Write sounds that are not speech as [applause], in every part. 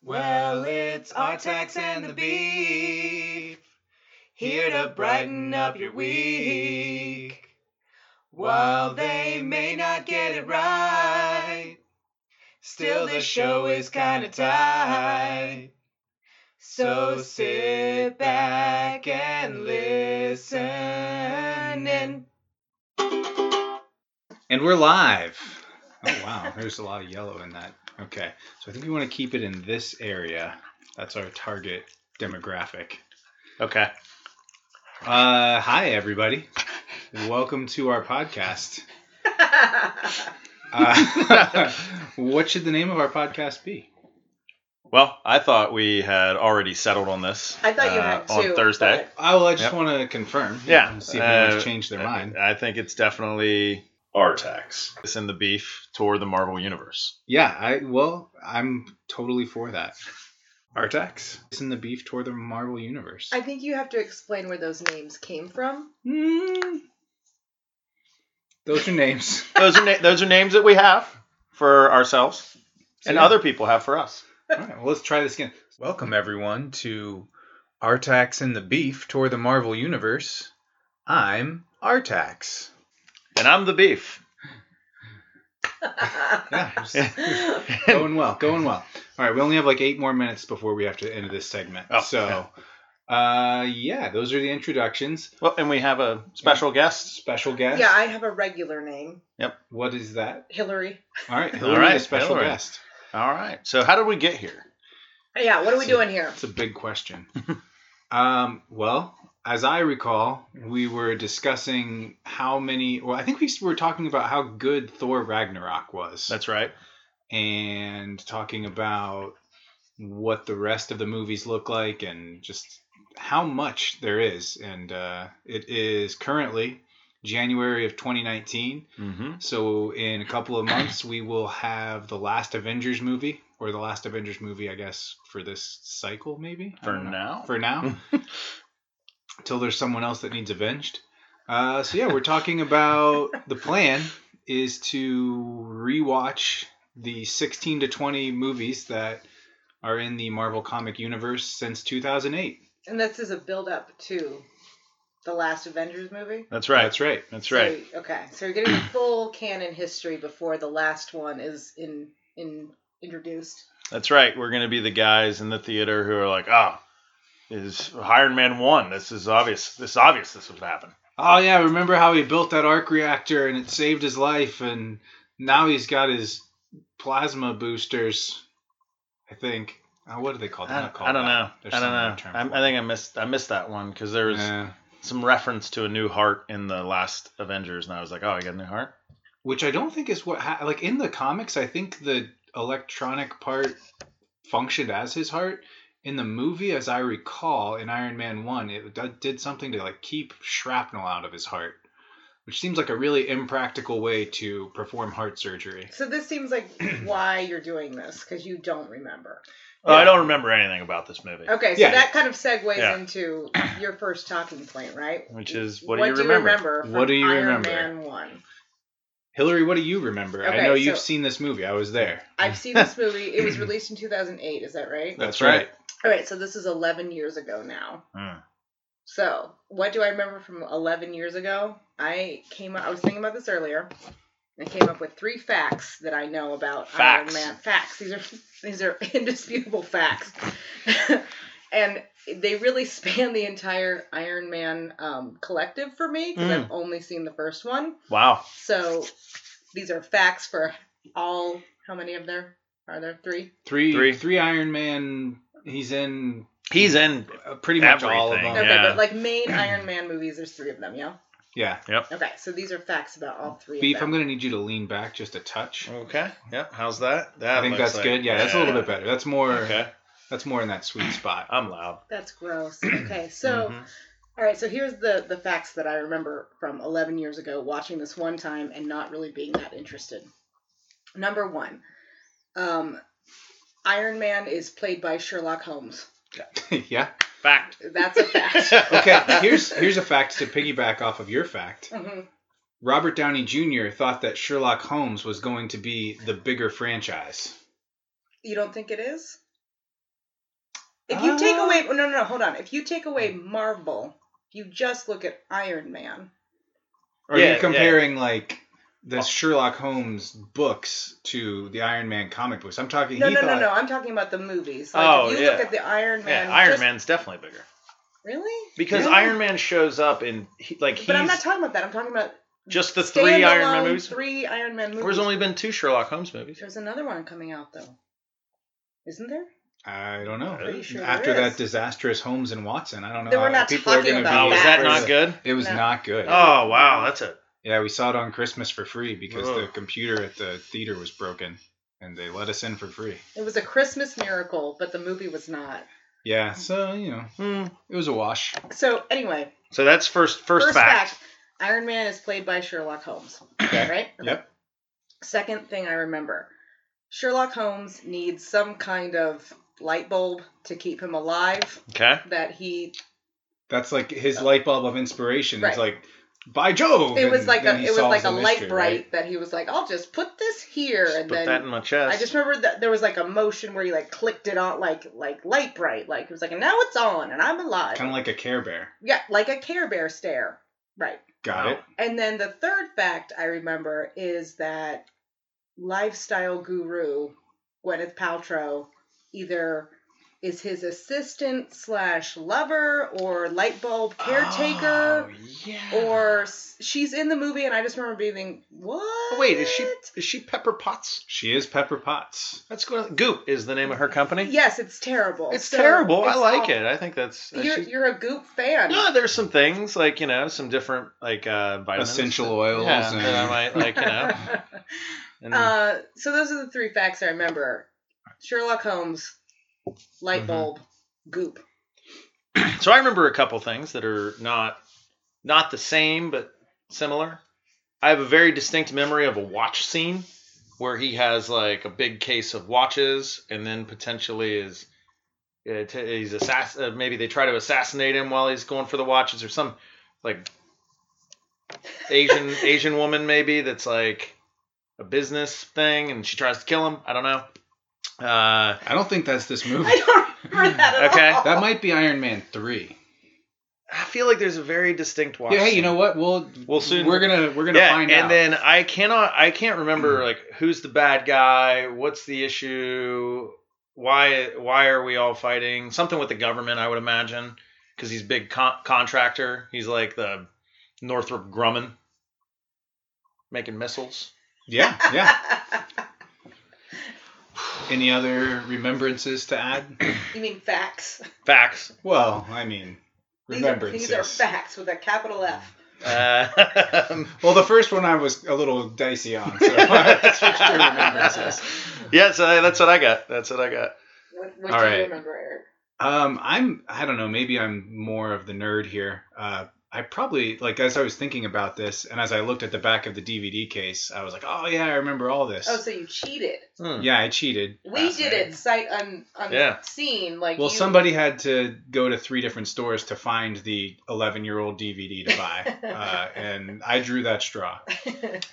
Well, it's Artax and the Beef, here to brighten up your week. While they may not get it right, still the show is kinda tight. So sit back and listen in. And we're live. Oh wow, there's a lot of yellow in that. Okay, so I think we want to keep it in this area. That's our target demographic. Okay. Uh, hi everybody. Welcome to our podcast. [laughs] Uh, [laughs] what should the name of our podcast be? Well, I thought we had already settled on this. I thought you uh, had on too, Thursday. but- Oh, well, I just Yep. want to confirm. Yeah. and See if anyone's uh, changed their mind. I think it's definitely Artax. It's in the beef toward the Marvel universe. Yeah, I well, I'm totally for that. Artax. It's in the beef toward the Marvel universe. I think you have to explain where those names came from. Mm. Those are names. [laughs] Those are na- those are names that we have for ourselves, and yeah. other people have for us. All right, well, let's try this again. Welcome, everyone, to Artax and the Beef Toward the Marvel Universe. I'm Artax. And I'm the beef. [laughs] Yeah, it's [laughs] going well, going well. All right, we only have like eight more minutes before we have to end this segment. Oh, so, uh, yeah, those are the introductions. Well, and we have a special guest. Special guest. yeah, I have a regular name, Yep. What is that? Hillary. All right, Hillary, right, a special Hillary. guest. All right. So how did we get here? Yeah, what are we So- doing here? It's a big question. [laughs] um, well, as I recall, we were discussing how many. Well, I think we were talking about how good Thor Ragnarok was, That's right. and talking about what the rest of the movies look like, and just how much there is. And uh, it is currently January of 2019. Mm-hmm. So in a couple of months, we will have the last Avengers movie, or the last Avengers movie, I guess, for this cycle, maybe. For now. For now, [laughs] until there's someone else that needs avenged. Uh, so yeah, we're talking about [laughs] the plan is to rewatch the 16 to 20 movies that are in the Marvel comic universe since 2008. And this is a build up to the last Avengers movie. That's right. That's right. That's right. So, okay, so you're getting the full canon history before the last one is in in introduced. That's right. We're going to be the guys in the theater who are like, "Ah, is Iron Man one? This is obvious. This is obvious. This would happen." Oh yeah, remember how he built that arc reactor and it saved his life, and now he's got his plasma boosters. I think. Oh, what do they call them? I, don't know. There's I don't know. I, I think I missed. I missed that one because there was Yeah. some reference to a new heart in the last Avengers, and I was like, "Oh, I got a new heart." which I don't think is what ha- like in the comics. I think the electronic part functioned as his heart. In the movie, as I recall, in Iron Man One, it did something to like keep shrapnel out of his heart, which seems like a really impractical way to perform heart surgery. So this seems like [clears throat] why you're doing this because you don't remember. Oh, I don't remember anything about this movie. Okay, so Yeah. that kind of segues Yeah. into your first talking point, right? Which is, what do you remember? from What do you Iron remember? Man One. Hillary, what do you remember? I Okay, know you've so- seen this movie. I was there. I've seen this movie. It was released in 2008. Is that right? That's right. All right, so this is 11 years ago now. Hmm. So, what do I remember from 11 years ago? I came I was thinking about this earlier. I came up with three facts that I know about Facts. Iron Man. Facts. These are [laughs] these are [laughs] indisputable facts. [laughs] and they really [laughs] span the entire Iron Man um, collective for me because Mm. I've only seen the first one. Wow. So, these are facts for all. How many of there are there? Three. Three, Three. three Iron Man. He's in He's in. uh, pretty much all of them. Okay, Yeah. but like main [clears throat] Iron Man movies, there's three of them. Yeah. Yeah. Yep. Okay, so these are facts about all three. Beef, of I'm gonna need you to lean back just a touch. Okay. Yep. How's that? That I think that's like- good. Yeah, that's a little bit better. That's more. Okay. That's more in that sweet spot. I'm loud. That's gross. Okay, [clears throat] so Mhm. all right, so here's the the facts that I remember from 11 years ago, watching this one time and not really being that interested. Number one, um, Iron Man is played by Sherlock Holmes. [laughs] yeah. Fact. That's a fact. [laughs] Okay. Here's here's a fact to piggyback off of your fact. Mhm. Robert Downey Jr. thought that Sherlock Holmes was going to be the bigger franchise. You don't think it is? If you take Ah. away, no, no, no, hold on. If you take away Marvel, if you just look at Iron Man, Are Yeah, you comparing like the Sherlock Holmes books to the Iron Man comic books? I'm talking. no, he no, thought, no, no. I'm talking about the movies. Like Oh, if you yeah. look at the Iron Man, Yeah, Iron just- Man's definitely bigger really? because Yeah. Iron Man shows up in he, like he's But I'm not talking about that. I'm talking about just the three Iron Man standalone movies. Three Iron Man movies. There's only been two Sherlock Holmes movies. There's another one coming out though, isn't there? I don't know. Pretty sure After there that is. disastrous Holmes and Watson, I don't know. Then we're not people are talking gonna about Oh, be was that. that not good? It was No. not good. Oh wow, that's a Yeah, we saw it on Christmas for free because the computer at the theater was broken, and they let us in for free. It was a Christmas miracle, but the movie was not. Yeah, so you know, hmm. it was a wash. So anyway, So that's first first, fact. Iron Man is played by Sherlock Holmes. Okay. Right? Yep. Second thing I remember Sherlock Holmes needs some kind of light bulb to keep him alive Okay. that he. That's like his light bulb of inspiration. Right. It's like, by Jove! It was like a it was like a the light mystery, bright right? that he was like, I'll just put this here and Put then that in my chest. I just remember that there was like a motion where he like clicked it on like like Lite-Brite like it was like and now it's on and I'm alive. Kind of like a Care Bear. yeah, like a Care Bear stare. Right. Got Wow. it. And then the third fact I remember is that lifestyle guru Gwyneth Paltrow either is his assistant slash lover or light bulb caretaker Oh, yeah. or she's in the movie and I just remember being what? Oh, wait, is she is she Pepper Potts? She is Pepper Potts. That's good. Goop is the name of her company. Yes, it's terrible. It's So terrible. I like awful. it. I think that's. uh, You're, she- you're a Goop fan. no, there's some things like you know some different like uh, vitamins, Essential that- oils Yeah, and- that I might like you know. [laughs] And, uh, so those are the three facts I remember: Sherlock Holmes, light Mhm. bulb, Goop. [clears throat] so I remember a couple things that are not not the same but similar. I have a very distinct memory of a watch scene where he has like a big case of watches and then potentially is uh, t- he's assass- uh, maybe they try to assassinate him while he's going for the watches or some like Asian [laughs] Asian woman maybe that's like a business thing and she tries to kill him. I don't know. Uh, I don't think that's this movie. [laughs] I don't remember that at Okay. all. That might be Iron Man three. I feel like there's a very distinct watch. Yeah, hey, you know what? We'll We'll soon- We're gonna we're gonna yeah, find and out. And then I cannot I can't remember like who's the bad guy, what's the issue, why why are we all fighting? Something with the government, I would imagine, because he's big con- contractor. He's like the Northrop Grumman, making missiles. yeah, yeah. [laughs] Any other remembrances to add? [clears throat] you mean facts? Facts. Well, I mean, These are, remembrances. these are facts with a capital F. Uh, [laughs] Well, the first one I was a little dicey on, so [laughs] I [laughs] switched to remembrances. yeah, so that's what I got. That's what I got. What, what All do right. you remember, Eric? Um, I'm I don't know. Maybe I'm more of the nerd here. Uh, I probably like as I was thinking about this, and as I looked at the back of the DVD case, I was like, oh yeah, I remember all this. Oh, so you cheated. Hmm. yeah, I cheated. We did it sight un, Yeah. unseen. Like Well, you, somebody had to go to three different stores to find the 11 year old DVD to buy, uh, [laughs] and I drew that straw. [laughs]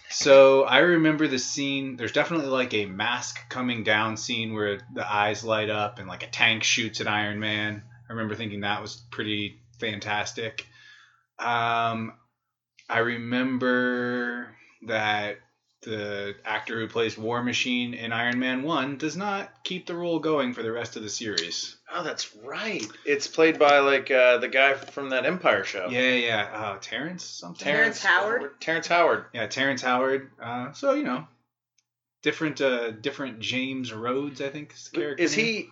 So I remember the scene. There's definitely like a mask coming down scene where the eyes light up and like a tank shoots at Iron Man. I remember thinking that was pretty fantastic. Um, I remember that the actor who plays War Machine in Iron Man 1 does not keep the role going for the rest of the series. Oh, that's right. It's played by like uh, the guy from that Empire show. Yeah, yeah. Uh, Terrence something? Terrence Howard? Terrence Howard. Yeah, Terrence Howard. Uh, so you know, different, uh, different James Rhodes, I think is the character. Is he?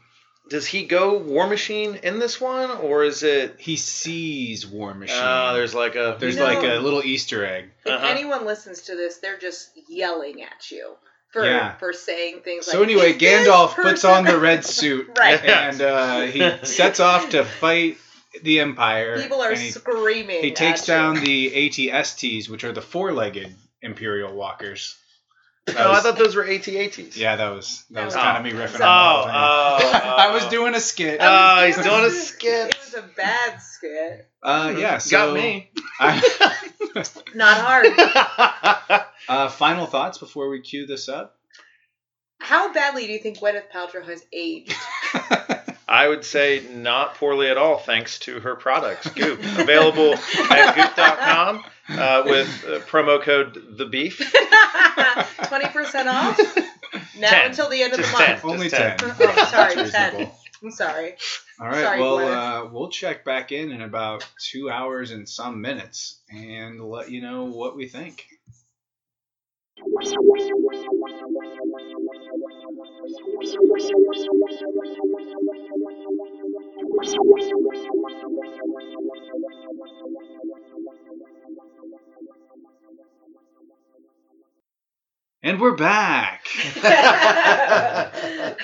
Does he go War Machine in this one, or is it? He sees War Machine. Uh, there's like a. There's You know- like a little Easter egg. if Uh-huh. anyone listens to this, they're just yelling at you for Yeah. for saying things So like. anyway, Gandalf puts on the red [laughs] suit, right. and uh, he [laughs] sets off to fight the Empire. People are he, screaming. he takes at you. down the ATSTs, which are the four-legged Imperial walkers. That No, I thought those were AT-ATs. Yeah, that was that That was was- kind of me riffing Oh, on the oh, whole thing. oh, [laughs] I was oh. doing a skit. Oh, I was he's doing a skit. It skit. was a bad skit. Uh, yeah, so Got me. [laughs] I, [laughs] Not hard. uh, final thoughts before we cue this up. How badly do you think Gwyneth Paltrow has aged? I would say not poorly at all, thanks to her products. Goop available at goop.com uh, with uh, promo code the beef. [laughs] Twenty percent off now 10. until the end of the Just month. 10. Only Just 10. 10. Oh, sorry, ten. I'm sorry. All right. Sorry, well, uh, we'll check back in in about two hours and some minutes and let you know what we think. Thank you. And we're back. [laughs]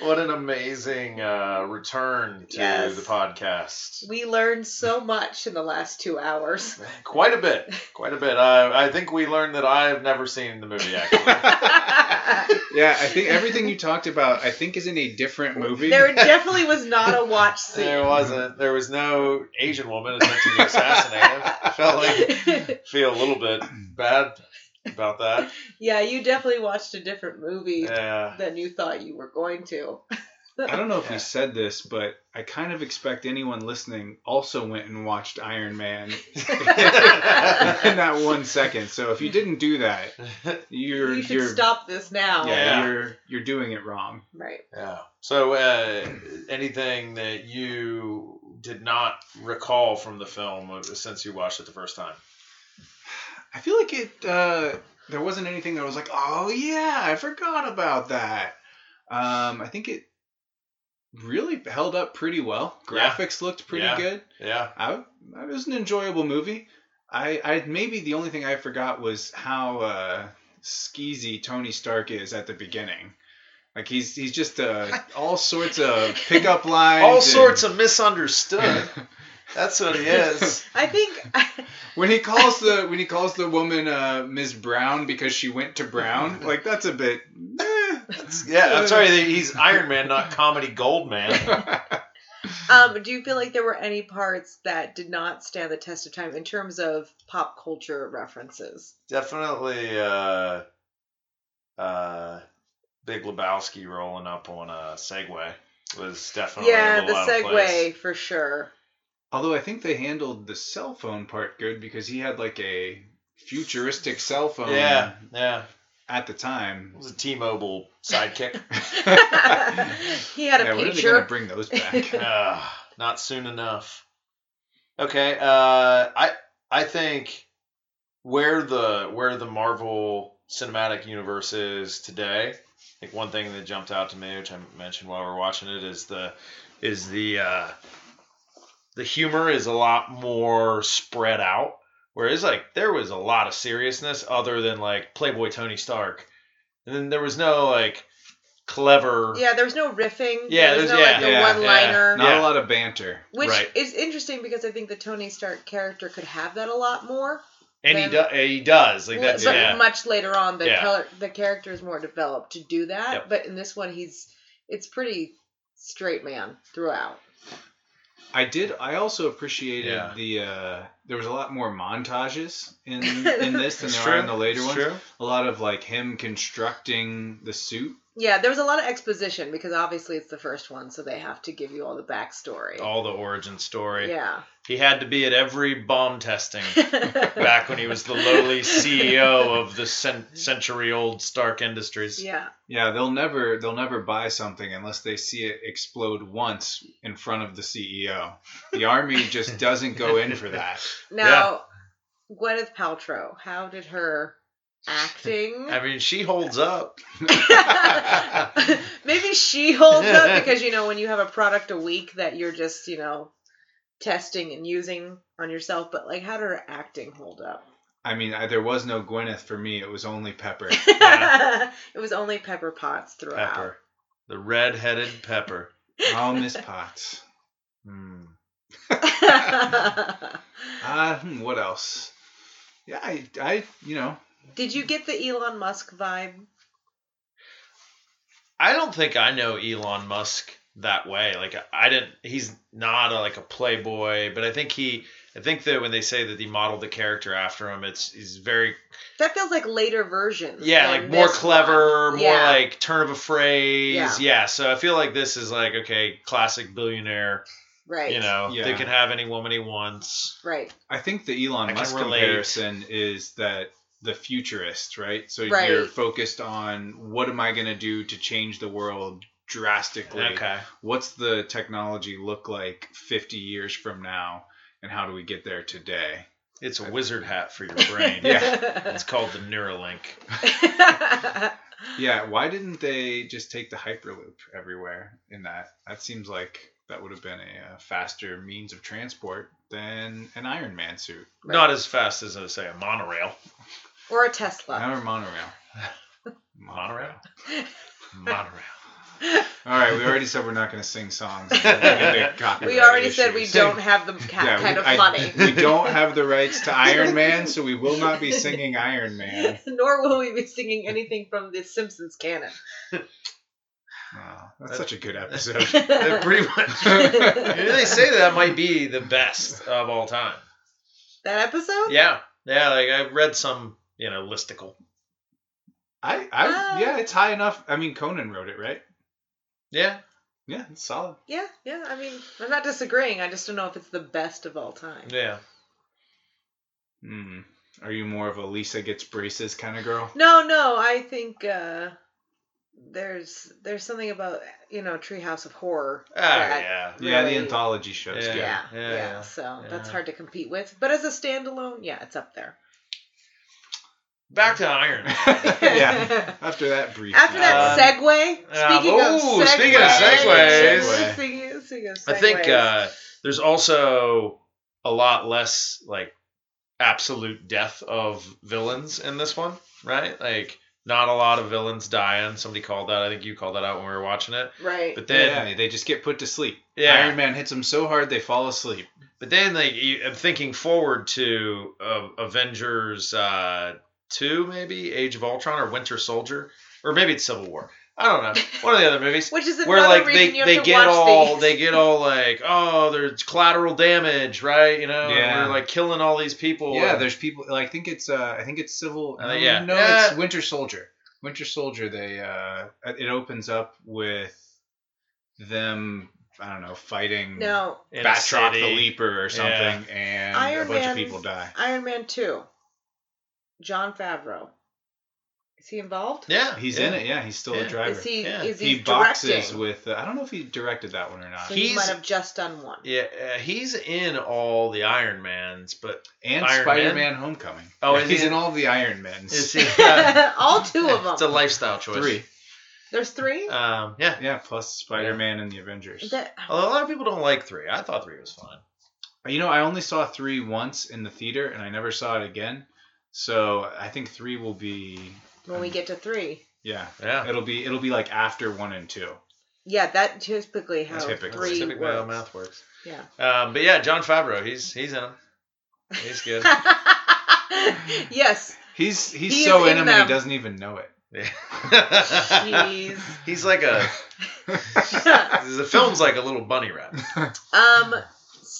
what an amazing uh, return to Yes. the podcast. we learned so much in the last two hours. [laughs] Quite a bit. Quite a bit. Uh, I think we learned that I have never seen the movie, actually. [laughs] Yeah, I think everything you talked about, I think, is in a different movie. there definitely was not a watch scene. There wasn't. There was no Asian woman attempting to assassinate him. I felt like feel a little bit bad about that. [laughs] yeah, you definitely watched a different movie Yeah. than you thought you were going to. I don't know if Yeah. we said this, but I kind of expect anyone listening also went and watched Iron Man [laughs] in that one second. So if you didn't do that, [laughs] you're you should you're stop this now. yeah, Yeah. you're you're doing it wrong. Right. Yeah. So, uh, anything that you did not recall from the film uh, since you watched it the first time? I feel like it. Uh, there wasn't anything that was like, oh yeah, I forgot about that. Um, I think it really held up pretty well. Yeah. Graphics looked pretty Yeah. good. Yeah. I, it was an enjoyable movie. I, I maybe the only thing I forgot was how uh, skeezy Tony Stark is at the beginning. Like he's he's just uh, all sorts of pickup [laughs] lines. All and- sorts of misunderstood. [laughs] That's what he is. I think [laughs] when he calls the when he calls the woman uh, Ms. Brown because she went to Brown, like that's a bit. eh. Yeah, I'm sorry. He's Iron Man, not comedy gold man. [laughs] um do you feel like there were any parts that did not stand the test of time in terms of pop culture references? Definitely, uh, uh, Big Lebowski rolling up on a Segway was definitely a yeah, little the out of place. for sure. Although I think they handled the cell phone part good because he had like a futuristic cell phone Yeah, yeah. at the time. It was a T-Mobile sidekick. [laughs] he had a yeah, when are they picture. gonna bring those back? [laughs] uh, not soon enough. Okay, uh, I I think where the where the Marvel Cinematic Universe is today. I think one thing that jumped out to me, which I mentioned while we are watching it, is the is the uh, the humor is a lot more spread out. Whereas like there was a lot of seriousness other than like Playboy Tony Stark, and then there was no like clever. yeah, there was no riffing. Yeah, there was no there's- like yeah, the yeah, one liner. Not Yeah. a lot of banter. Which Right. is interesting because I think the Tony Stark character could have that a lot more. And he, Then- do, he does like that's but yeah. much later on, the Yeah. color, the character is more developed to do that. Yep. But in this one, he's it's pretty straight man throughout. I did. I also appreciated Yeah. the. Uh, there was a lot more montages in [laughs] in this than there true. are in the later It's ones. true. A lot of like him constructing the suit. Yeah, there was a lot of exposition because obviously it's the first one, so they have to give you all the backstory. All the origin story. Yeah. He had to be at every bomb testing [laughs] back when he was the lowly CEO of the cen- century-old Stark Industries. yeah. Yeah, they'll never they'll never buy something unless they see it explode once in front of the CEO. The army just doesn't go in for that. [laughs] Now, Gwyneth Paltrow, how did her acting? [laughs] I mean, she holds up. [laughs] Maybe she holds up [laughs] because you know when you have a product a week that you're just you know testing and using on yourself, but like how did her acting hold up? I mean, I, there was no Gwyneth for me. It was only Pepper. Yeah. it was only Pepper Potts throughout. Pepper. The red-headed Pepper. Oh, Miss Potts. Hmm. Uh, hmm, what else? Yeah, I, I, you know, Did you get the Elon Musk vibe? I don't think I know Elon Musk that way. Like I didn't. He's not a, like a playboy, but I think he. I think that when they say that he modeled the character after him, it's he's very That feels like later versions. yeah, like more clever, one. more Yeah. like turn of a phrase. Yeah. Yeah. so I feel like this is like okay, classic billionaire. right. You know, Yeah. they can have any woman he wants. Right. I think the Elon I Musk relate. comparison is that the futurist, right? So Right. you're focused on what am I going to do to change the world drastically? Okay. What's the technology look like 50 years from now, and how do we get there today? It's a wizard hat for your [laughs] brain. Yeah. It's called the Neuralink. [laughs] Yeah, why didn't they just take the Hyperloop everywhere in that? That seems like that would have been a, uh faster means of transport than an Iron Man suit. Right. Not as fast as, uh, say, a monorail. Or a Tesla. Or monorail. [laughs] Monorail? [laughs] Monorail. All right, we already said we're not going to sing songs. We're gonna get [laughs] copyright We already said we issues. don't have the ca- Yeah, kind we, of I- money. we don't have the rights to Iron Man, so we will not be singing Iron Man. Nor will we be singing anything from the Simpsons canon. Wow, that's such a good episode. They're pretty much. they say that might be the best of all time. that episode? Yeah. Yeah, like I read some, you know, listicle. I, I, Uh, yeah, it's high enough. I mean, Conan wrote it, right? Yeah. Yeah, it's solid. Yeah, yeah. I mean, I'm not disagreeing. I just don't know if it's the best of all time. Yeah. Hmm. Are you more of a Lisa gets braces kind of girl? No, no. I think uh, there's there's something about you know Treehouse of Horror. Ah, that yeah. Yeah, the anthology shows. Yeah. Yeah. Yeah, Yeah, yeah. yeah, So that's hard to compete with. But as a standalone, yeah, it's up there. Back to Iron Man. [laughs] Yeah. After that brief. After that Um, segue, uh, speaking of segues, speaking of segues. Speaking, speaking of I think uh, there's also a lot less like absolute death of villains in this one, right? Like not a lot of villains dying. Somebody called that. I think you called that out when we were watching it. right. But yeah, then, they just get put to sleep. yeah, Iron Man hits them so hard they fall asleep. but then like I'm thinking forward to uh, Avengers uh, two, maybe Age of Ultron or Winter Soldier, or maybe it's Civil War. I don't know. One of the other movies. [laughs] Which is another where like reason they, you have they to get watch all these. they get all like oh there's collateral damage right you know Yeah. we're like killing all these people Yeah, and- there's people. I think it's. Uh, I think it's Civil. Uh, no, yeah. no, Yeah. it's Winter Soldier. Winter Soldier. They. Uh, it opens up with them. I don't know, fighting no, in a Batroc the. Leaper or something, and Iron a bunch Man- of people die. Iron Man two. Jon Favreau. Is he involved? yeah He's yeah. in it. Yeah, he's still Yeah. a driver. Is he? Yeah. Is he, he boxes directing? with. Uh, I don't know if he directed that one or not. So he might have just done one. yeah uh, he's in all the Iron Mans but and Iron Spider-Man: Homecoming. Oh, Yeah, he's he? in all the Iron Mans. is [laughs] he yeah. All two of them. it's a lifestyle choice Three. There's three. um yeah Yeah, plus Spider-Man and the Avengers. That, although a lot of people don't like three I thought three was fine You know, I only saw three once in the theater, and I never saw it again. So I think three will be. when we get to three. Yeah, yeah it'll be it'll be like after one and two. Yeah, that typically how Typically. Three typically how works. math works Yeah. um but yeah Jon Favreau he's he's in them he's good [laughs] yes. He's he's He so is in in him, them. he doesn't even know it. Yeah. Jeez. [laughs] He's like a. [laughs] the film's like a little bunny rabbit. um,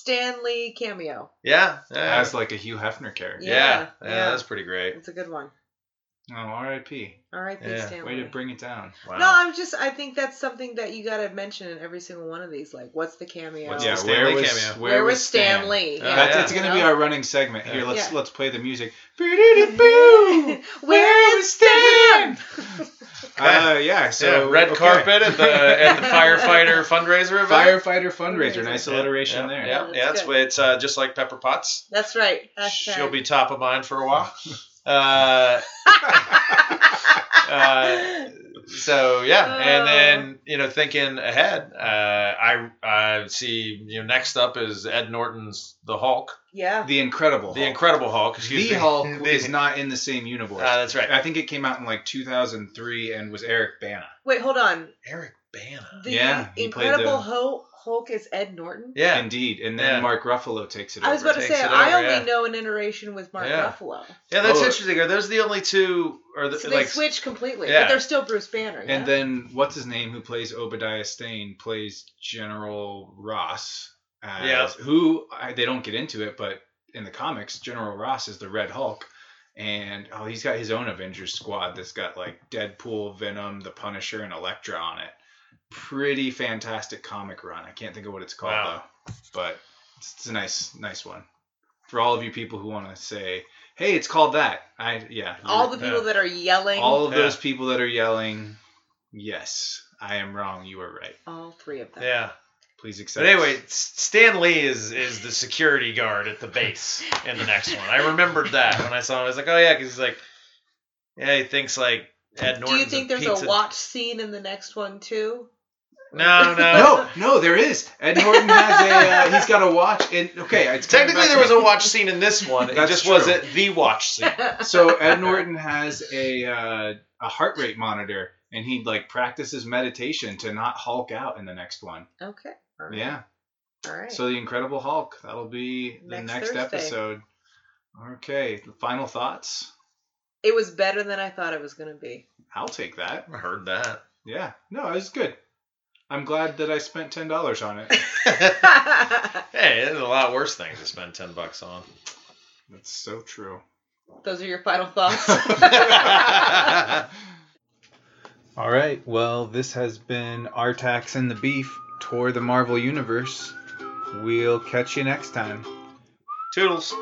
Stan Lee cameo. Yeah. Yeah. As like a Hugh Hefner character. yeah. Yeah, Yeah. yeah. That's pretty great. It's a good one. Oh, R.I.P. All right, Yeah. Stan Lee. Way to bring it down. Wow. No, I'm just. I think that's something that you got to mention in every single one of these. Like, what's the cameo? What's yeah, the where Stan Lee was cameo? where, Where was was Stan? Stanley? Oh, That's yeah. it's gonna be our running segment. Here, let's Yeah. let's play the music. where, [laughs] Where is Stan? [laughs] Uh, yeah. So yeah, red okay. carpet at the at the firefighter [laughs] fundraiser event. Firefighter fundraiser. Fundraiser. Nice alliteration yeah, there. Yeah, That's yeah, it's good. it's uh, just like Pepper Potts. That's right. Hashtag. She'll be top of mind for a while. Uh, [laughs] uh, so yeah, and then you know, thinking ahead, uh, I I see you know next up is Ed Norton's The Hulk, yeah. The Incredible. the Hulk. Incredible Hulk. Excuse The me. Hulk is not in the same universe. Uh, that's right. I think it came out in like 2003 and was Eric Bana. Wait, hold on. Eric Bana. The Yeah, he played Incredible the- Hulk, Hulk is Ed Norton. Yeah. Indeed. And then Yeah. Mark Ruffalo takes it I was over. about to say, it I over, only yeah. know an iteration with Mark Yeah. Ruffalo. Yeah, that's Oh. interesting. Are those the only two? Or the, So they like switched completely, Yeah. but they're still Bruce Banner. Yeah? And then what's his name who plays Obadiah Stane plays General Ross. as, Yeah. who I, they don't get into it, but in the comics, General Ross is the Red Hulk, and oh, he's got his own Avengers squad that's got like Deadpool, Venom, the Punisher, and Elektra on it. Pretty fantastic comic run. I can't think of what it's called Wow. though, but it's, it's a nice, nice one. For all of you people who want to say, "Hey, it's called that," I yeah, All the people Yeah. that are yelling. all of Yeah. those people that are yelling, yes, I am wrong. You are right. all three of them. Yeah. Please accept. But anyway, Stan Lee is is the security guard at the base in the next one. I remembered that when I saw him. I was like, oh yeah, because he's like, yeah, he thinks like Ed Norton's Do you think there's pizza. a watch scene in the next one too? No, no. no, no, there is. Ed Norton has a. Uh, he's got a watch. And okay, it's Technically, there was to- a watch scene in this one. It That's just true. wasn't the watch scene. So Ed Norton has a uh, a heart rate monitor, and he like practices meditation to not Hulk out in the next one. okay. All right. Yeah. All right. So the Incredible Hulk. That'll be the Next next, episode. Okay. Final thoughts. it was better than I thought it was going to be. I'll take that. I heard that. Yeah. No, it was good. I'm glad that I spent ten dollars on it. [laughs] hey, there's a lot worse things to spend ten bucks on. That's so true. Those are your final thoughts. [laughs] All right. Well, this has been Artax and the Beef Tour the Marvel Universe. We'll catch you next time. Toodles.